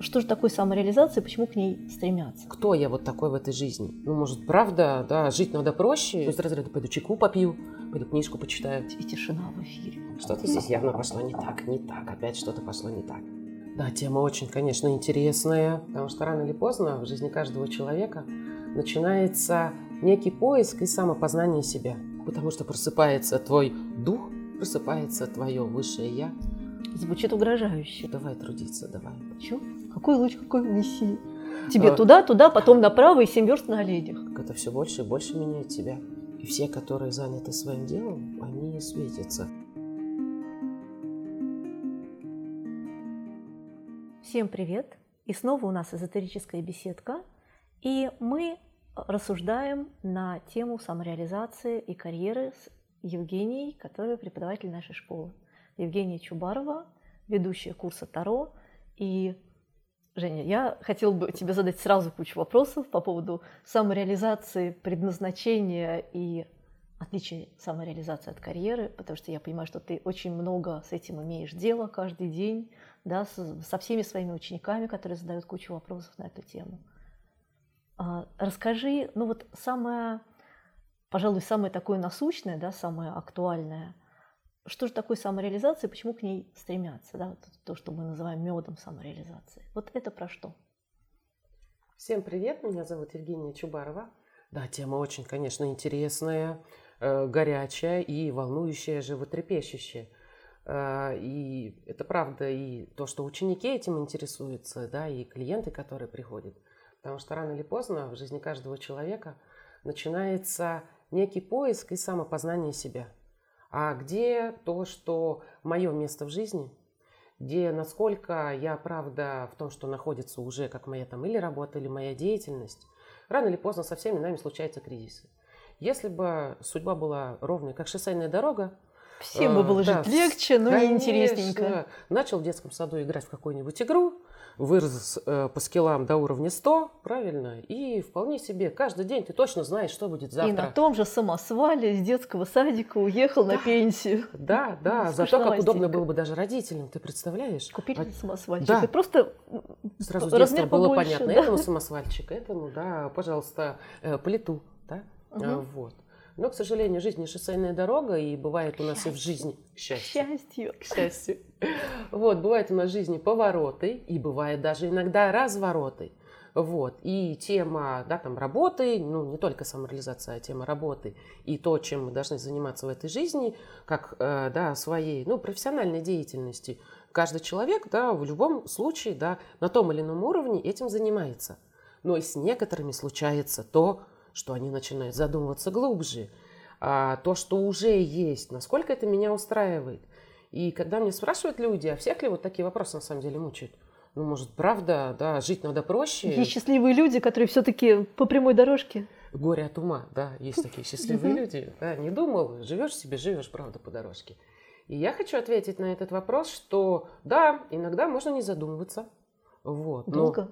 что же такое самореализация, почему к ней стремятся? Кто я вот такой в этой жизни? Ну, может, правда, да, жить надо проще. То есть разряда пойду чайку попью, пойду книжку почитаю. И тишина в эфире. Что-то здесь явно пошло не так, не так, опять что-то пошло не так. Да, тема очень, конечно, интересная, потому что рано или поздно в жизни каждого человека начинается некий поиск и самопознание себя. Потому что просыпается твой дух, просыпается твое высшее я. Звучит угрожающе. Давай трудиться, давай. Чё? Какой луч, какой неси? Тебе а... туда, туда, потом направо и семь верст на оленях. Это все больше и больше меняет тебя. И все, которые заняты своим делом, они светятся. Всем привет! И снова у нас эзотерическая беседка. И мы рассуждаем на тему самореализации и карьеры с Евгенией, которая преподаватель нашей школы. Евгения Чубарова, ведущая курса Таро. И, Женя, я хотела бы тебе задать сразу кучу вопросов по поводу самореализации, предназначения и отличия самореализации от карьеры, потому что я понимаю, что ты очень много с этим имеешь дело каждый день, да, со всеми своими учениками, которые задают кучу вопросов на эту тему. А, расскажи, ну вот самое, пожалуй, самое такое насущное, да, самое актуальное, что же такое самореализация, почему к ней стремятся, да, вот то, что мы называем медом самореализации. Вот это про что? Всем привет, меня зовут Евгения Чубарова. Да, тема очень, конечно, интересная, э, горячая и волнующая, животрепещущая. Э, и это правда, и то, что ученики этим интересуются, да, и клиенты, которые приходят – Потому что рано или поздно в жизни каждого человека начинается некий поиск и самопознание себя. А где то, что мое место в жизни, где насколько я правда в том, что находится уже как моя там или работа, или моя деятельность, рано или поздно со всеми нами случаются кризисы. Если бы судьба была ровной, как шоссейная дорога, Всем бы было да, жить легче, но конечно, и интересненько. Начал в детском саду играть в какую-нибудь игру, вырос э, по скиллам до уровня 100, правильно, и вполне себе каждый день ты точно знаешь, что будет завтра. И на том же самосвале из детского садика уехал да, на пенсию. Да, да, зато как удобно было бы даже родителям, ты представляешь? Купили а, самосвальчик, да. и просто Сразу детства было понятно, да? этому самосвальчик, этому, да, пожалуйста, э, плиту, да, угу. вот. Но, к сожалению, жизнь не шоссейная дорога, и бывает у нас и в жизни... К счастью. К счастью. К счастью. Вот, бывает у нас в жизни повороты, и бывает даже иногда развороты. Вот. И тема да, там, работы, ну не только самореализация, а тема работы и то, чем мы должны заниматься в этой жизни, как э, да, своей ну, профессиональной деятельности. Каждый человек да, в любом случае да, на том или ином уровне этим занимается. Но и с некоторыми случается то, что они начинают задумываться глубже. А то, что уже есть, насколько это меня устраивает. И когда мне спрашивают люди, а всех ли вот такие вопросы на самом деле мучают? Ну, может, правда, да, жить надо проще. Есть счастливые люди, которые все-таки по прямой дорожке. Горе от ума, да, есть такие счастливые люди. Да, не думал, живешь себе, живешь, правда, по дорожке. И я хочу ответить на этот вопрос, что да, иногда можно не задумываться. Вот, Долго?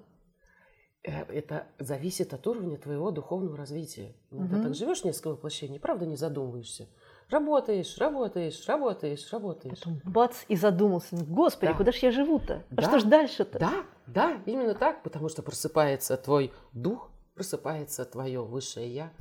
Э, это зависит от уровня твоего духовного развития. Иногда угу. так живешь несколько воплощений, правда, не задумываешься. Работаешь, работаешь, работаешь, работаешь. Потом бац, и задумался. Господи, да. куда ж я живу-то? А да. что ж дальше-то? Да, да, именно так, потому что просыпается твой дух, просыпается твое высшее я,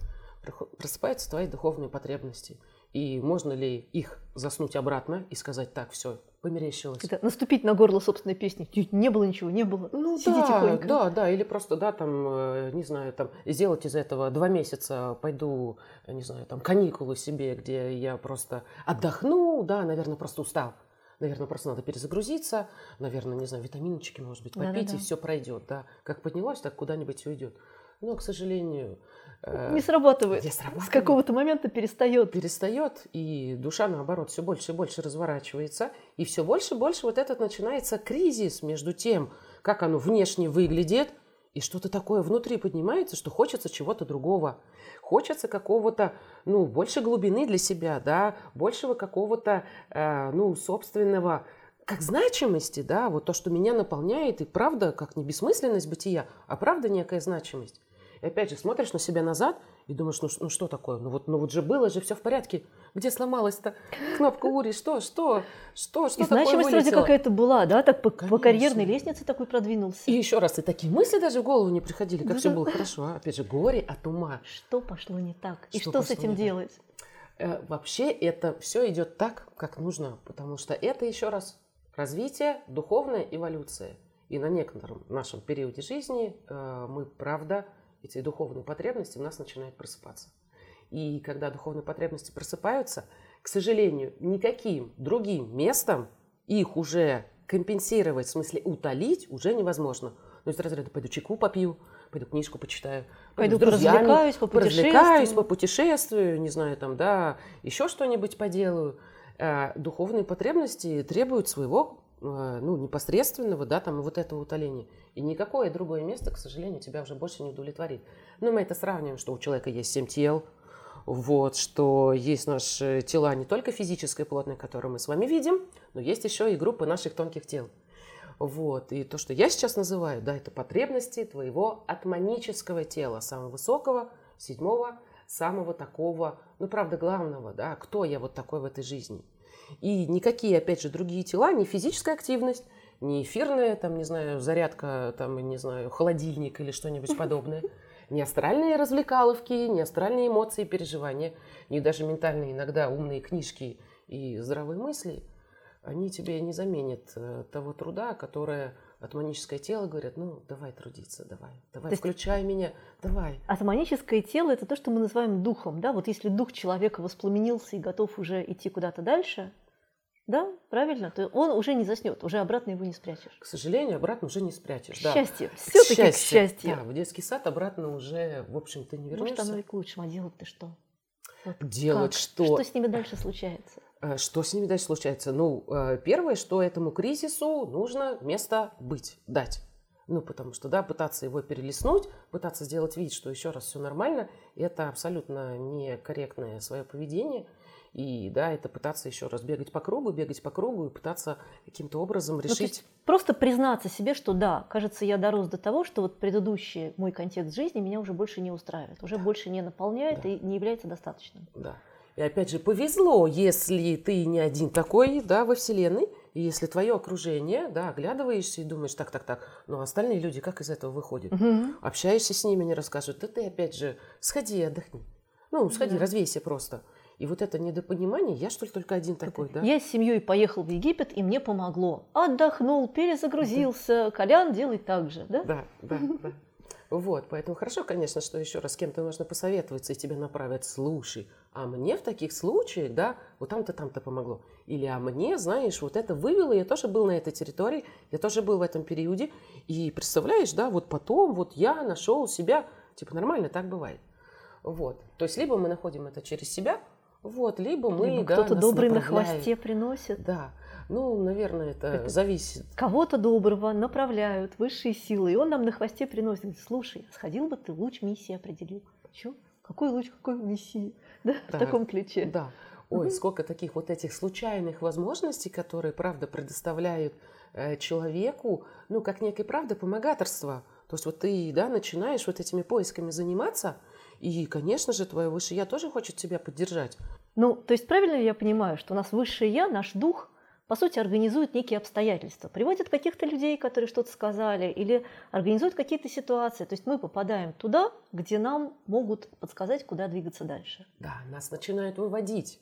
просыпаются твои духовные потребности. И можно ли их заснуть обратно и сказать, так, все, померещилось. Это наступить на горло собственной песни. Не было ничего, не было. Ну Сиди да, тихонько. да, да. Или просто, да, там, э, не знаю, там, сделать из этого два месяца, пойду, не знаю, там, каникулы себе, где я просто отдохну, да, наверное, просто устал. Наверное, просто надо перезагрузиться, наверное, не знаю, витаминчики, может быть, попить, Да-да-да. и все пройдет, да. Как поднялось, так куда-нибудь уйдет. Но, к сожалению, не срабатывает. Не срабатывает. С какого-то момента перестает. Перестает, и душа, наоборот, все больше и больше разворачивается. И все больше и больше вот этот начинается кризис между тем, как оно внешне выглядит, и что-то такое внутри поднимается, что хочется чего-то другого. Хочется какого-то, ну, больше глубины для себя, да, большего какого-то, э, ну, собственного, как значимости, да, вот то, что меня наполняет, и правда, как не бессмысленность бытия, а правда некая значимость. И опять же, смотришь на себя назад И думаешь, ну, ну что такое? Ну вот, ну вот же было же все в порядке. Где сломалась-то кнопка Ури? Что, что, что, что и такое значимость вроде какая-то была, да? Так по, по карьерной лестнице такой продвинулся. И еще раз, и такие мысли даже в голову не приходили, как да. все было хорошо. А? Опять же, горе от ума. Что пошло не так? И что, что с этим делать? Э, вообще это все идет так, как нужно, потому что это еще раз развитие, духовная эволюция. И на некотором нашем периоде жизни э, мы, правда, эти духовные потребности у нас начинают просыпаться. И когда духовные потребности просыпаются, к сожалению, никаким другим местом их уже компенсировать, в смысле утолить, уже невозможно. Ну, из разряда пойду чайку попью, пойду книжку почитаю, пойду, пойду развлекаюсь, поразвлекаюсь, попутешествую, не знаю, там, да, еще что-нибудь поделаю. А духовные потребности требуют своего ну, непосредственного, да, там, вот этого утоления. И никакое другое место, к сожалению, тебя уже больше не удовлетворит. Но мы это сравниваем, что у человека есть семь тел, вот, что есть наши тела не только физическое плотное, которое мы с вами видим, но есть еще и группы наших тонких тел. Вот, и то, что я сейчас называю, да, это потребности твоего атманического тела, самого высокого, седьмого, самого такого, ну, правда, главного, да, кто я вот такой в этой жизни – и никакие, опять же, другие тела, ни физическая активность, ни эфирная, там, не знаю, зарядка, там, не знаю, холодильник или что-нибудь подобное, ни астральные развлекаловки, ни астральные эмоции переживания, ни даже ментальные иногда умные книжки и здравые мысли, они тебе не заменят э, того труда, которое атманическое тело говорят, ну, давай трудиться, давай, давай, то включай есть, меня, давай. Атманическое тело – это то, что мы называем духом, да, вот если дух человека воспламенился и готов уже идти куда-то дальше, да, правильно, то он уже не заснет, уже обратно его не спрячешь. К сожалению, обратно уже не спрячешь, да. Счастье, все-таки к счастью. Да, в детский сад обратно уже, в общем-то, не вернешься. Может, оно и к лучшему, а делать-то что? Вот делать как? что? Что с ними дальше случается? Э, что с ними дальше случается? Ну, э, первое, что этому кризису нужно место быть, дать. Ну, потому что, да, пытаться его перелистнуть, пытаться сделать вид, что еще раз все нормально, это абсолютно некорректное свое поведение. И, да, это пытаться еще раз бегать по кругу, бегать по кругу и пытаться каким-то образом решить. Ну, просто признаться себе, что да, кажется, я дорос до того, что вот предыдущий мой контекст жизни меня уже больше не устраивает, уже да. больше не наполняет да. и не является достаточным. Да. И опять же, повезло, если ты не один такой, да, во Вселенной, и если твое окружение, да, оглядываешься и думаешь, так, так, так, но остальные люди как из этого выходят? Угу. Общаешься с ними, они расскажут, да ты опять же, сходи, отдохни. Ну, сходи, да. развейся просто. И вот это недопонимание, я что ли только один такой, да? Я с семьей поехал в Египет, и мне помогло. Отдохнул, перезагрузился, да. Колян делает так же, да? Да, да, да. Вот, поэтому хорошо, конечно, что еще раз с кем-то можно посоветоваться и тебя направят, слушай, а мне в таких случаях, да, вот там-то, там-то помогло. Или а мне, знаешь, вот это вывело, я тоже был на этой территории, я тоже был в этом периоде. И представляешь, да, вот потом вот я нашел себя, типа нормально так бывает. Вот. То есть либо мы находим это через себя, вот, либо мы, либо да, кто-то добрый на хвосте приносит. Да. Ну, наверное, это, это зависит. Кого-то доброго направляют высшие силы, и он нам на хвосте приносит. Слушай, сходил бы ты, луч миссии определил. Чё? Какой луч, какой миссии? Да, в таком ключе. Да. Ой, угу. сколько таких вот этих случайных возможностей, которые, правда, предоставляют э, человеку, ну, как некое, правда, помогаторство. То есть вот ты, да, начинаешь вот этими поисками заниматься, и, конечно же, твое высшее я тоже хочет тебя поддержать. Ну, то есть правильно я понимаю, что у нас высшее я, наш дух, по сути, организует некие обстоятельства, приводит каких-то людей, которые что-то сказали, или организует какие-то ситуации. То есть мы попадаем туда, где нам могут подсказать, куда двигаться дальше. Да, нас начинают выводить.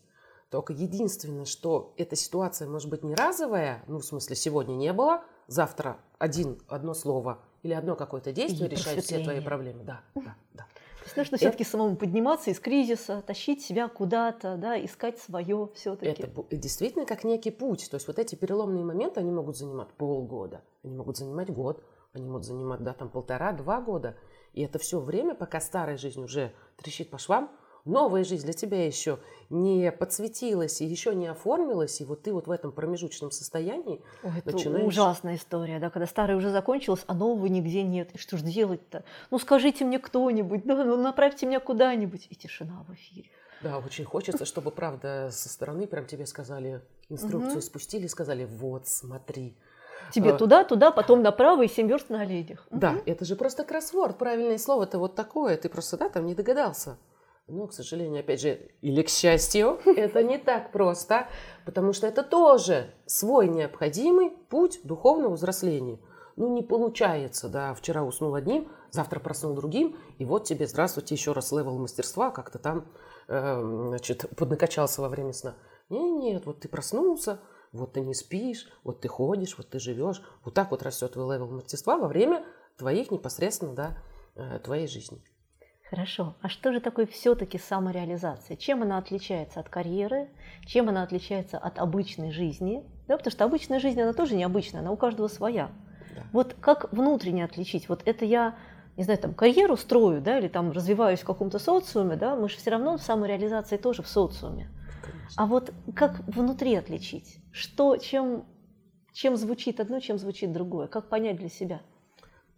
Только единственное, что эта ситуация может быть не разовая, ну, в смысле, сегодня не было, завтра один, одно слово или одно какое-то действие решает все твои проблемы. Да, да, да. Нужно все-таки самому подниматься из кризиса, тащить себя куда-то, да, искать свое все-таки. Это действительно как некий путь. То есть вот эти переломные моменты, они могут занимать полгода, они могут занимать год, они могут занимать, да, там полтора-два года. И это все время, пока старая жизнь уже трещит по швам, новая жизнь для тебя еще не подсветилась и еще не оформилась, и вот ты вот в этом промежуточном состоянии Ой, это начинаешь... ужасная история, да, когда старая уже закончилась, а нового нигде нет. И что же делать-то? Ну скажите мне кто-нибудь, да, ну направьте меня куда-нибудь. И тишина в эфире. Да, очень хочется, чтобы, правда, со стороны прям тебе сказали, инструкцию угу. спустили, сказали, вот, смотри, Тебе а, туда, туда, потом направо и семь верст на оленях. Да, угу. это же просто кроссворд. Правильное слово-то вот такое. Ты просто, да, там не догадался. Но, к сожалению, опять же, или к счастью, это не так просто, потому что это тоже свой необходимый путь духовного взросления. Ну, не получается, да, вчера уснул одним, завтра проснул другим, и вот тебе, здравствуйте, еще раз level мастерства, как-то там, э, значит, поднакачался во время сна. Нет, нет, вот ты проснулся, вот ты не спишь, вот ты ходишь, вот ты живешь. Вот так вот растет твой level мастерства во время твоих непосредственно, да, э, твоей жизни. Хорошо. А что же такое все-таки самореализация? Чем она отличается от карьеры? Чем она отличается от обычной жизни? Да, потому что обычная жизнь, она тоже необычная, она у каждого своя. Да. Вот как внутренне отличить? Вот это я, не знаю, там карьеру строю, да, или там развиваюсь в каком-то социуме, да, мы же все равно в самореализации тоже в социуме. Конечно. А вот как внутри отличить? Что, чем, чем звучит одно, чем звучит другое? Как понять для себя?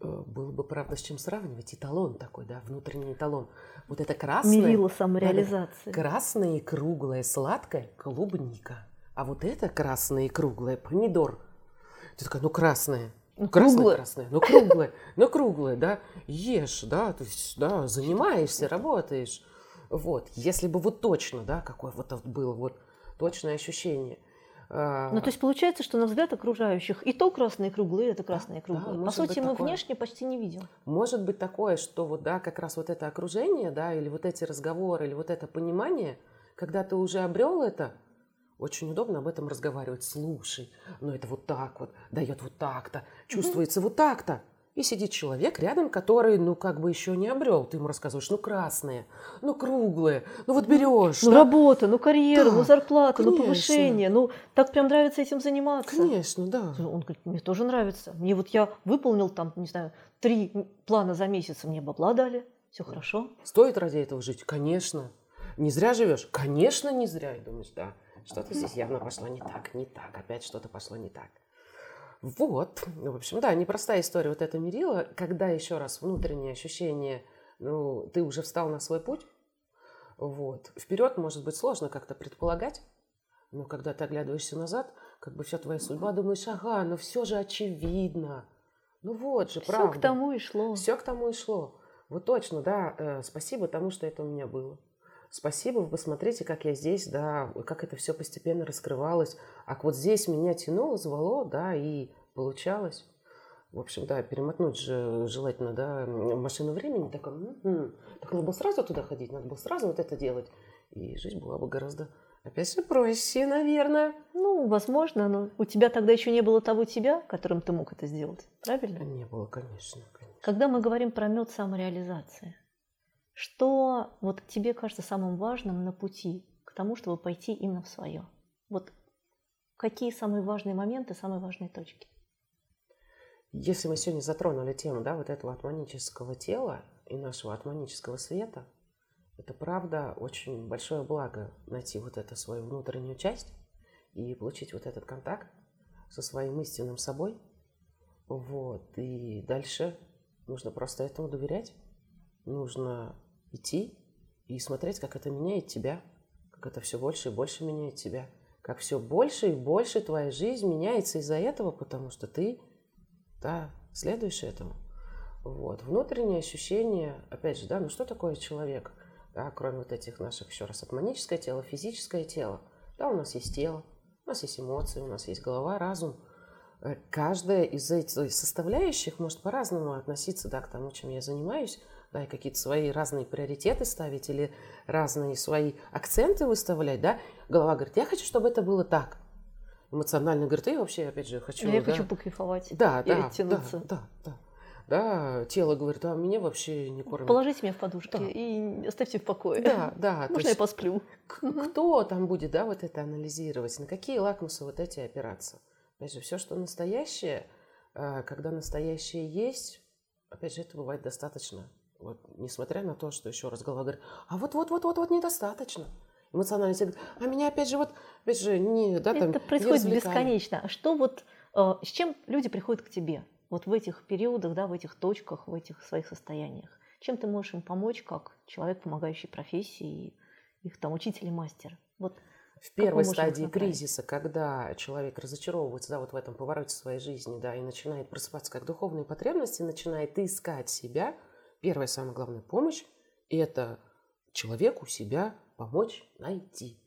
Э, было бы, правда, с чем сравнивать. Эталон такой, да, внутренний эталон. Вот это красное... Мерило самореализации. Да, красное и круглое, сладкое – клубника. А вот это красное и круглое – помидор. Ты такая, ну красное, ну, красное, круглое. красное, ну круглое, ну круглое, да, ешь, да, то есть, да, занимаешься, работаешь. Вот, если бы вот точно, да, какое вот было вот точное ощущение – ну, то есть получается, что на взгляд окружающих и то красные круглые, это красные круглые. Да, По сути, мы такое. внешне почти не видим. Может быть такое, что вот, да, как раз вот это окружение, да, или вот эти разговоры, или вот это понимание, когда ты уже обрел это, очень удобно об этом разговаривать. Слушай, ну это вот так вот, дает вот так-то, чувствуется угу. вот так-то. И сидит человек рядом, который, ну, как бы еще не обрел. Ты ему рассказываешь, ну, красные, ну, круглые, ну, вот берешь. Ну, да? работа, ну, карьера, да, ну, зарплата, конечно. ну, повышение. Ну, так прям нравится этим заниматься. Конечно, да. Он говорит, мне тоже нравится. Мне вот я выполнил там, не знаю, три плана за месяц, мне бабла дали, все хорошо. Стоит ради этого жить? Конечно. Не зря живешь? Конечно, не зря. И думаешь, да, что-то здесь явно пошло не так, не так, опять что-то пошло не так. Вот, в общем, да, непростая история вот это мерила, когда еще раз внутреннее ощущение, ну, ты уже встал на свой путь, вот. Вперед, может быть, сложно как-то предполагать, но когда ты оглядываешься назад, как бы вся твоя судьба, думаешь, ага, но все же очевидно. Ну вот же, правда. Все к тому и шло. Все к тому и шло. Вот точно, да, э, спасибо тому, что это у меня было. Спасибо, вы посмотрите, как я здесь, да, как это все постепенно раскрывалось. А вот здесь меня тянуло, звало, да, и получалось. В общем, да, перемотнуть же желательно, да, машину времени. Так, м-м, так надо было сразу туда ходить, надо было сразу вот это делать. И жизнь была бы гораздо, опять же, проще, наверное. Ну, возможно, но у тебя тогда еще не было того тебя, которым ты мог это сделать, правильно? Не было, конечно. конечно. Когда мы говорим про мед самореализации, что вот тебе кажется самым важным на пути к тому, чтобы пойти именно в свое? Вот какие самые важные моменты, самые важные точки? Если мы сегодня затронули тему да, вот этого атманического тела и нашего атманического света, это правда очень большое благо найти вот эту свою внутреннюю часть и получить вот этот контакт со своим истинным собой. Вот. И дальше нужно просто этому доверять. Нужно идти и смотреть, как это меняет тебя, как это все больше и больше меняет тебя, как все больше и больше твоя жизнь меняется из-за этого, потому что ты да, следуешь этому. Вот. Внутреннее ощущение, опять же, да, ну что такое человек, да, кроме вот этих наших, еще раз, атманическое тело, физическое тело. Да, у нас есть тело, у нас есть эмоции, у нас есть голова, разум. Э, каждая из этих составляющих может по-разному относиться да, к тому, чем я занимаюсь да, и какие-то свои разные приоритеты ставить или разные свои акценты выставлять, да, голова говорит, я хочу, чтобы это было так. Эмоционально говорит, я вообще, опять же, хочу... Я да, хочу покайфовать. Да, да, да, да, да. Да, тело говорит, а меня вообще не кормят. Положите меня в подушки да. и оставьте в покое. Да, да. Можно я посплю? Кто там будет, да, вот это анализировать? На какие лакмусы вот эти опираться? Опять же, все, что настоящее, а, когда настоящее есть, опять же, это бывает достаточно. Вот, несмотря на то, что еще раз голова говорит, а вот, вот, вот, вот, вот недостаточно. Эмоционально говорит, а меня опять же вот, опять же, не, да, там, Это происходит не бесконечно. А что вот, э, с чем люди приходят к тебе? Вот в этих периодах, да, в этих точках, в этих своих состояниях. Чем ты можешь им помочь, как человек, помогающий профессии, их там учитель и мастер? Вот в первой стадии кризиса, когда человек разочаровывается да, вот в этом повороте своей жизни, да, и начинает просыпаться как духовные потребности, начинает искать себя – Первая, самая главная помощь – это человеку себя помочь найти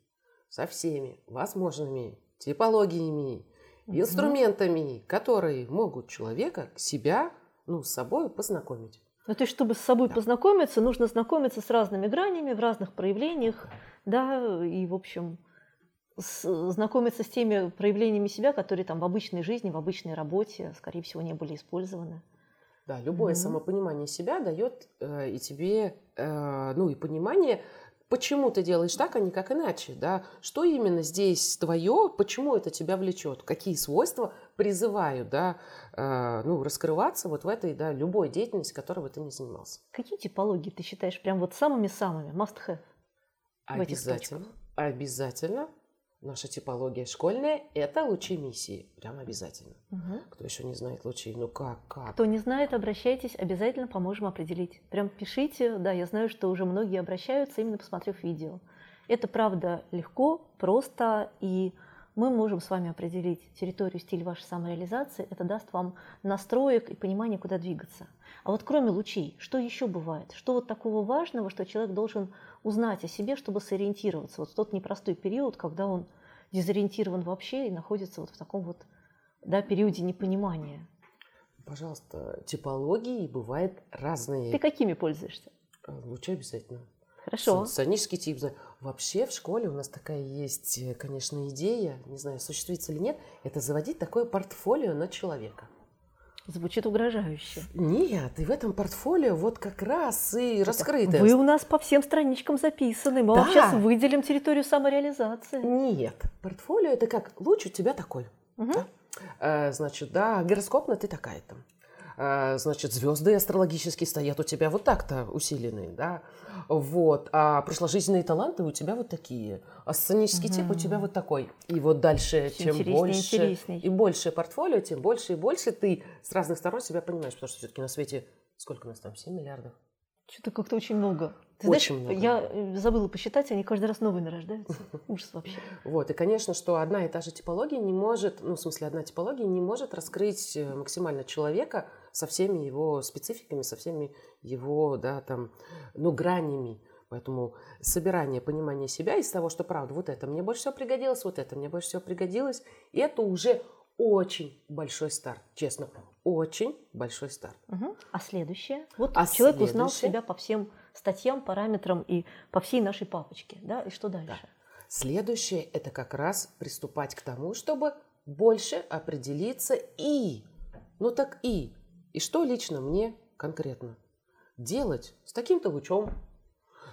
со всеми возможными типологиями, угу. инструментами, которые могут человека себя, ну, с собой познакомить. Ну, то есть, чтобы с собой да. познакомиться, нужно знакомиться с разными гранями в разных проявлениях, да, и, в общем, с, знакомиться с теми проявлениями себя, которые там в обычной жизни, в обычной работе, скорее всего, не были использованы. Да, любое mm-hmm. самопонимание себя дает э, и тебе, э, ну и понимание, почему ты делаешь так, а не как иначе, да? Что именно здесь твое, почему это тебя влечет, какие свойства призывают, да, э, ну, раскрываться вот в этой, да, любой деятельности, которой бы ты ни занимался. Какие типологии ты считаешь прям вот самыми-самыми, must have? Обязательно, обязательно наша типология школьная – это лучи миссии. Прям обязательно. Угу. Кто еще не знает лучей, ну как, как? Кто не знает, обращайтесь, обязательно поможем определить. Прям пишите, да, я знаю, что уже многие обращаются, именно посмотрев видео. Это правда легко, просто, и мы можем с вами определить территорию, стиль вашей самореализации. Это даст вам настроек и понимание, куда двигаться. А вот кроме лучей, что еще бывает? Что вот такого важного, что человек должен узнать о себе, чтобы сориентироваться вот в тот непростой период, когда он дезориентирован вообще и находится вот в таком вот да, периоде непонимания. Пожалуйста, типологии бывают разные. Ты какими пользуешься? Лучше обязательно. Хорошо. Сонический тип. Вообще в школе у нас такая есть, э, конечно, идея, не знаю, осуществится или нет, это заводить такое портфолио на человека. Звучит угрожающе. Нет, и в этом портфолио вот как раз и раскрыто. Вы у нас по всем страничкам записаны. Мы да. вам сейчас выделим территорию самореализации. Нет, портфолио это как луч у тебя такой. Угу. Да? А, значит, да, гороскопно ты такая-то. А, значит, звезды астрологические стоят у тебя вот так-то усиленные, да. Вот. А прошложительные таланты у тебя вот такие. А сценический угу. тип у тебя вот такой. И вот дальше, Все чем больше интересней. и больше портфолио, тем больше и больше ты с разных сторон себя понимаешь. Потому что все-таки на свете сколько у нас там? 7 миллиардов? Что-то как-то очень много. Ты Очень знаешь, много. Я э, забыла посчитать, они каждый раз новыми рождаются. Ужас вообще. Вот, и, конечно, что одна и та же типология не может, ну, в смысле, одна типология не может раскрыть э, максимально человека со всеми его спецификами, со всеми его, да, там, ну, гранями. Поэтому собирание, понимание себя из того, что, правда, вот это мне больше всего пригодилось, вот это мне больше всего пригодилось, и это уже очень большой старт, честно, очень большой старт. Угу. А следующее? Вот а человек следующее... узнал себя по всем статьям, параметрам и по всей нашей папочке, да, и что дальше? Да. Следующее – это как раз приступать к тому, чтобы больше определиться и, ну так и, и что лично мне конкретно делать с таким-то лучом,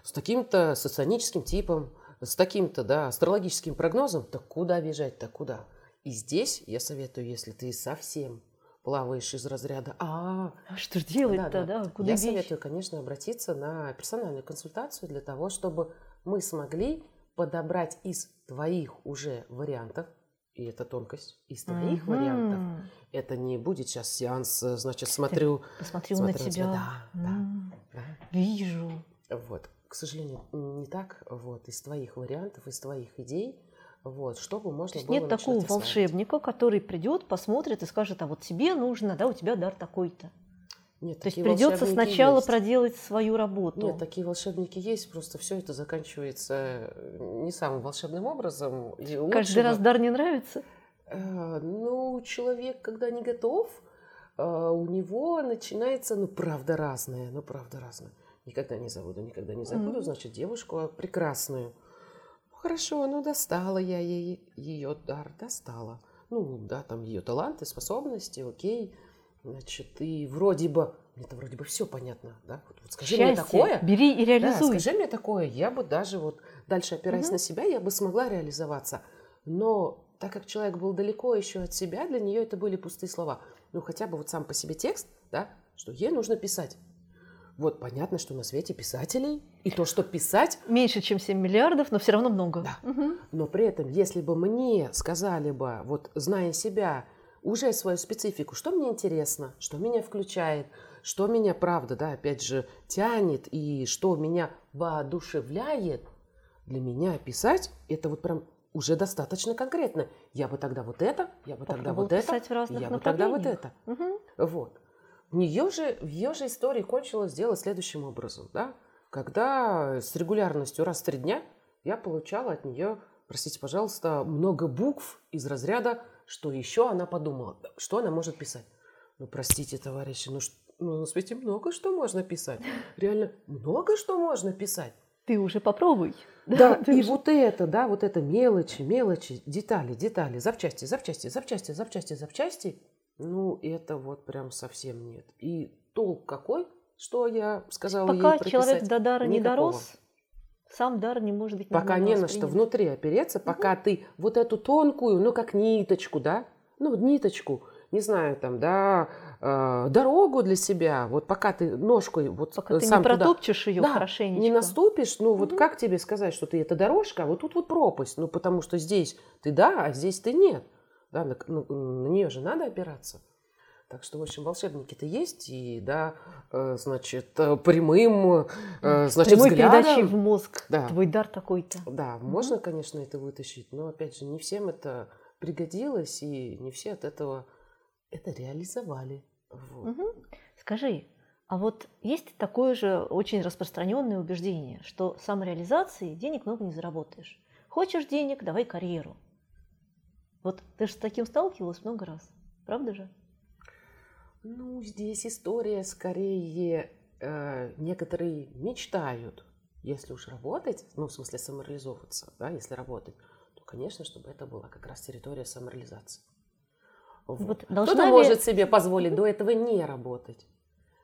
с таким-то соционическим типом, с таким-то, да, астрологическим прогнозом, так куда бежать, так куда? И здесь я советую, если ты совсем плаваешь из разряда «А, а что же делать-то, да, да. да? Куда Я бечь? советую, конечно, обратиться на персональную консультацию для того, чтобы мы смогли подобрать из твоих уже вариантов, и это тонкость, из твоих mm-hmm. вариантов. Это не будет сейчас сеанс, значит, смотрю... Посмотрю смотрю на тебя. Да, mm-hmm. да, да. Вижу. Вот. К сожалению, не так. Вот. Из твоих вариантов, из твоих идей вот, чтобы можно То есть было нет такого волшебника, который придет, посмотрит и скажет, а вот тебе нужно, да, у тебя дар такой-то. Нет, То есть придется сначала есть. проделать свою работу. Нет, такие волшебники есть, просто все это заканчивается э, не самым волшебным образом. Каждый раз дар не нравится? Э, ну, человек, когда не готов, э, у него начинается, ну, правда разное, ну, правда разное. Никогда не забуду, никогда не забуду, mm-hmm. значит, девушку прекрасную – Хорошо, ну достала я ей ее дар, достала. Ну, да, там ее таланты, способности, окей. Значит, и вроде бы, это вроде бы все понятно, да? Вот, вот скажи Счастье. мне такое. Бери и реализуй. Да, скажи мне такое, я бы даже вот дальше опираясь угу. на себя, я бы смогла реализоваться. Но так как человек был далеко еще от себя, для нее это были пустые слова. Ну, хотя бы вот сам по себе текст, да, что ей нужно писать. Вот понятно, что на свете писателей, и то, что писать... Меньше, чем 7 миллиардов, но все равно много. Да. Угу. Но при этом, если бы мне сказали бы, вот зная себя, уже свою специфику, что мне интересно, что меня включает, что меня, правда, да, опять же, тянет, и что меня воодушевляет, для меня писать, это вот прям уже достаточно конкретно. Я бы тогда вот это, я бы тогда вот это, я бы тогда вот это. Угу. Вот. В нее же, в ее же истории кончилось дело следующим образом, да? Когда с регулярностью раз в три дня я получала от нее, простите, пожалуйста, много букв из разряда, что еще она подумала, что она может писать. Ну, простите, товарищи, ну, ну на свете много что можно писать. Реально много что можно писать. Ты уже попробуй. Да, и вот это, да, вот это мелочи, мелочи, детали, детали, запчасти, запчасти, запчасти, запчасти, запчасти. Ну, это вот прям совсем нет. И толк какой, что я сказала Пока ей прописать? человек до дара не Никакого. дорос, сам дар не может быть Пока не на что внутри опереться, пока ты вот эту тонкую, ну, как ниточку, да, ну, ниточку, не знаю, там, да, э, дорогу для себя, вот пока ты ножкой вот Пока э, ты сам не туда протопчешь ее Да, хорошенечко. не наступишь, ну вот как тебе сказать, что ты это дорожка, а вот тут вот пропасть, ну потому что здесь ты да, а здесь ты нет. Да, на, ну, на нее же надо опираться. Так что, в общем, волшебники-то есть, и, да, э, значит, э, прямым, э, значит, Прямой передачей в взглядом, мозг. Да. Твой дар такой-то. да, можно, конечно, это вытащить, но, опять же, не всем это пригодилось, и не все от этого это реализовали. Вот. Мгм. Скажи, а вот есть такое же очень распространенное убеждение, что самореализацией денег много не заработаешь. Хочешь денег, давай карьеру. Вот ты же с таким сталкивалась много раз, правда же? Ну, здесь история скорее э, некоторые мечтают, если уж работать, ну, в смысле самореализовываться, да, если работать, то, конечно, чтобы это была как раз территория самореализации. Вот. Вот Кто-то ли- может себе позволить до этого не работать.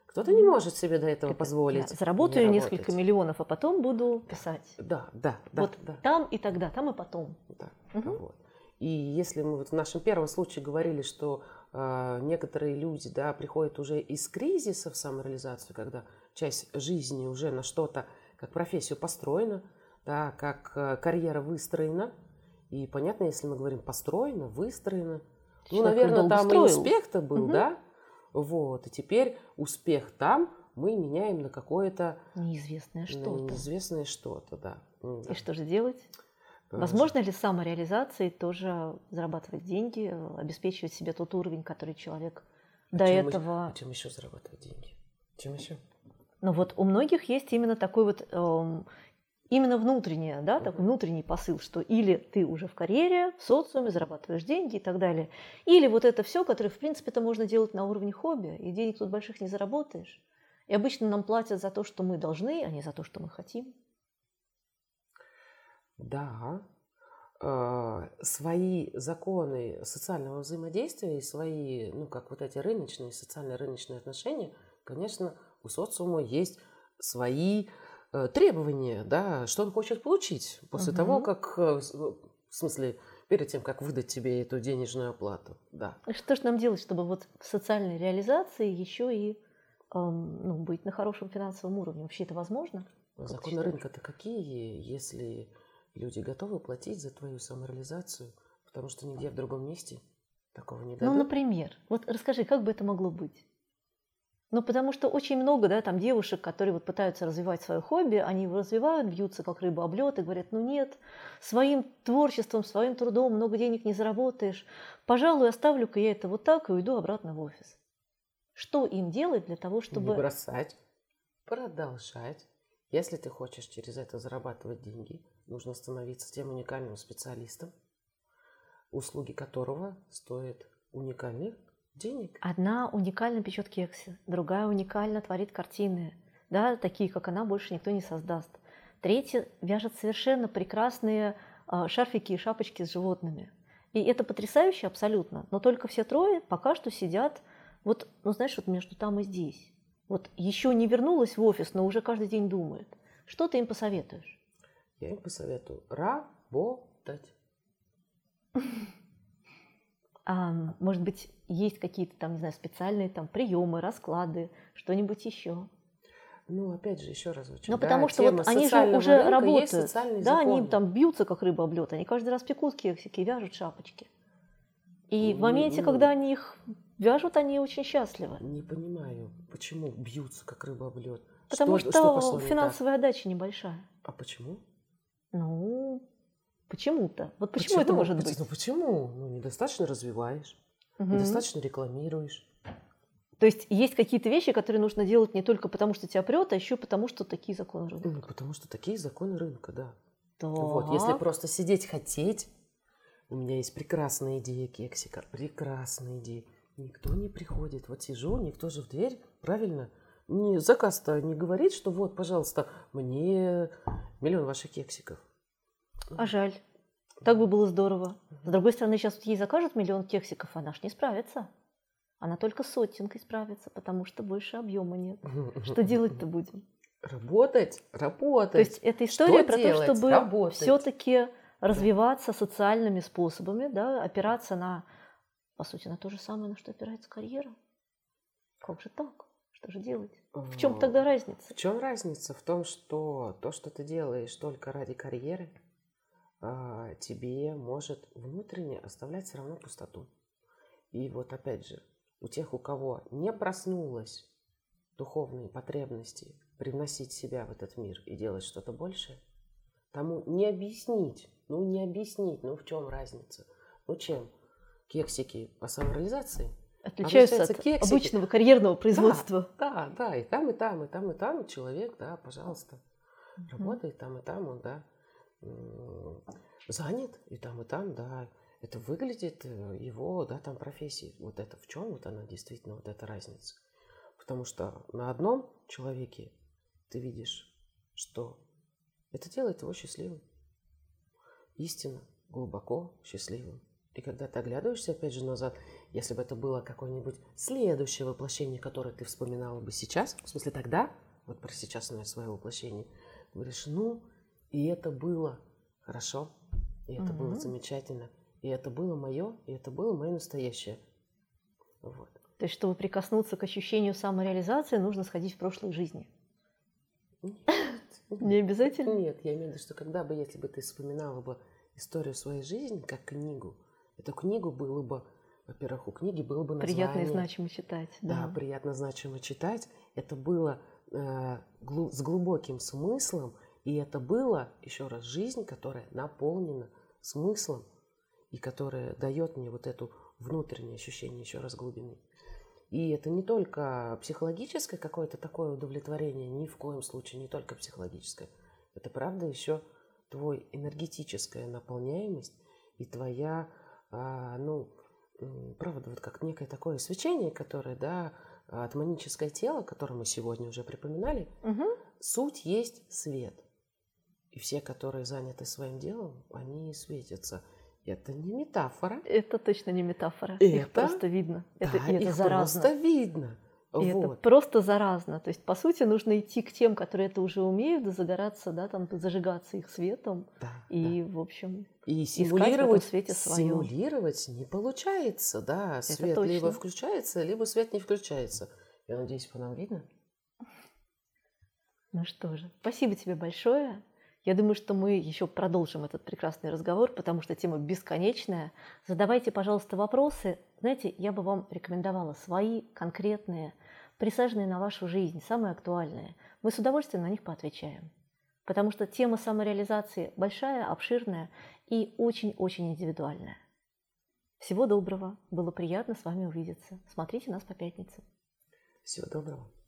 Кто-то не может себе до этого Это позволить. я заработаю не несколько миллионов, а потом буду писать. Да, да, да, вот да. там и тогда, там и потом. Да, Мгм. вот. И если мы вот в нашем первом случае говорили, что некоторые люди да, приходят уже из кризиса в самореализацию, когда часть жизни уже на что-то, как профессию построена, да, как э, карьера выстроена. И понятно, если мы говорим построена, выстроена, ну, Человек наверное, долго там и строил. успех-то был, Мгм. да? Вот. И теперь успех там мы меняем на какое-то Неизвестное что-то. неизвестное что-то, да. М, да. И что же делать? Возможно ли самореализацией тоже зарабатывать деньги, э, обеспечивать себе тот уровень, который человек А до чем этого... а чем еще зарабатывать деньги? Чем еще? Ну вот у многих есть именно такой вот эм, именно внутренний, да, такой внутренний посыл, что или ты уже в карьере, в социуме, зарабатываешь деньги и так далее, или вот это все, которое в принципе это можно делать на уровне хобби, и денег тут больших не заработаешь. И обычно нам платят за то, что мы должны, а не за то, что мы хотим. Да. Э, Свои законы социального взаимодействия и свои, ну, как вот эти рыночные, социально-рыночные отношения, конечно, у социума есть свои э, требования, да, что он хочет получить после Мгм. того, как, э, с- в смысле, перед тем, как выдать тебе эту денежную оплату, да. Что же нам делать, чтобы вот в социальной реализации еще и эм, ну, быть на хорошем финансовом уровне? Вообще это возможно? Законы рынка-то какие, если люди готовы платить за твою самореализацию, потому что нигде в другом месте такого не Ну, дадут? например, вот расскажи, как бы это могло быть? Ну, потому что очень много, да, там девушек, которые вот пытаются развивать свое хобби, они его развивают, бьются как рыба об лед и говорят, ну нет, своим творчеством, своим трудом много денег не заработаешь. Пожалуй, оставлю-ка я это вот так и уйду обратно в офис. Что им делать для того, Не чтобы... бросать, продолжать. Если ты хочешь через это зарабатывать деньги, нужно становиться тем уникальным специалистом, услуги которого стоят уникальных денег. Одна уникально печет кексы, другая уникально творит картины, да, такие, как она, больше никто не создаст. Третья вяжет совершенно прекрасные а, шарфики и шапочки с животными. И это потрясающе абсолютно. Но только все трое пока что сидят, вот, ну знаешь, вот между там и здесь. Вот еще не вернулась в офис, но уже каждый день думает. Что ты им посоветуешь? Я им посоветую работать. А, может быть, есть какие-то там, не знаю, специальные там приемы, расклады, что-нибудь еще? Ну, опять же, еще разочек. Ну, да, потому что вот они же уже работают. Да, они законы. там бьются, как рыба об лед. Они каждый раз пекут кексики, вяжут шапочки. И в Ну, моменте, ну. когда они их вяжут, они очень счастливы. Не понимаю, почему бьются, как рыба об лед. Потому что, что, пошло не так? финансовая отдача небольшая. А почему? Ну, почему-то. Вот почему, это может быть? Ну почему? Ну, недостаточно развиваешь, Мгм. недостаточно рекламируешь. То есть есть какие-то вещи, которые нужно делать не только потому, что тебя прет, а еще потому, что такие законы рынка. Ну, потому что такие законы рынка, да. Так. Вот, если просто сидеть хотеть, у меня есть прекрасная идея кексика, прекрасная идея. Никто не приходит. Вот сижу, никто же в дверь, правильно? Не, заказ-то не говорит, что вот, пожалуйста, мне миллион ваших кексиков. А жаль. Так бы было здорово. С другой стороны, сейчас ей закажут миллион кексиков, она ж не справится. Она только сотенкой справится, потому что больше объема нет. Что делать-то будем? Работать, работать. То есть это история Что про делать? то, чтобы Работать. все-таки развиваться социальными способами, да, опираться на, по сути, на то же самое, на что опирается карьера. Как же так? Что же делать? В чем тогда разница? В чем разница? В том, что то, что ты делаешь только ради карьеры, а, тебе может внутренне оставлять все равно пустоту. И вот опять же, у тех, у кого не проснулась духовные потребности привносить себя в этот мир и делать что-то большее, тому не объяснить, ну не объяснить, ну в чем разница? Ну чем? Кексики по самореализации? Отличаются от кексики. обычного карьерного производства. Да, да, и там, и там, и там, и там человек, да, пожалуйста, работает там, и там, он, да, занят, и там, и там, да, это выглядит э, его, да, там профессии. Вот это в чем вот она действительно, вот эта разница. Потому что на одном человеке ты видишь, что это делает его счастливым. Истинно, глубоко счастливым. И когда ты оглядываешься, опять же, назад, если бы это было какое-нибудь следующее воплощение, которое ты вспоминала бы сейчас, в смысле тогда, вот про сейчасное свое воплощение, говоришь, ну, и это было хорошо, и это было Мгм. замечательно, и это было мое, и это было мое настоящее. Вот. То есть, чтобы прикоснуться к ощущению самореализации, нужно сходить в прошлой жизни. Не обязательно? Нет, я имею в виду, что когда бы, если бы ты вспоминала бы историю своей жизни как книгу, эту книгу было бы, во-первых, у книги было бы название. Приятно и значимо читать. Да, Да. приятно значимо читать. Это было э, глу- с глубоким смыслом, и это было, еще раз, жизнь, которая наполнена смыслом, и которая дает мне вот эту внутреннее ощущение, еще раз, глубины. И это не только психологическое какое-то такое удовлетворение, ни в коем случае не только психологическое. Это правда еще твой энергетическая наполняемость и твоя, ну, м, правда, вот как некое такое свечение, которое, да, атманическое тело, которое мы сегодня уже припоминали, Мгм. суть есть свет. И все, которые заняты своим делом, они светятся. Это не метафора. Это точно не метафора. Их Это- просто видно. Это, да, и это их заразно. просто видно. И вот. это просто заразно. То есть, по сути, нужно идти к тем, которые это уже умеют, да загораться, да, там, зажигаться их светом. Да, И, в общем, И в симулировать, свете своё. симулировать не получается, да. Свет точно. либо включается, либо свет не включается. Я надеюсь, по нам видно. ну что же, спасибо тебе большое. Я думаю, что мы еще продолжим этот прекрасный разговор, потому что тема бесконечная. Задавайте, пожалуйста, вопросы. Знаете, я бы вам рекомендовала свои конкретные, присаженные на вашу жизнь, самые актуальные. Мы с удовольствием на них поотвечаем. Потому что тема самореализации большая, обширная и очень-очень индивидуальная. Всего доброго. Было приятно с вами увидеться. Смотрите нас по пятницам. Всего доброго.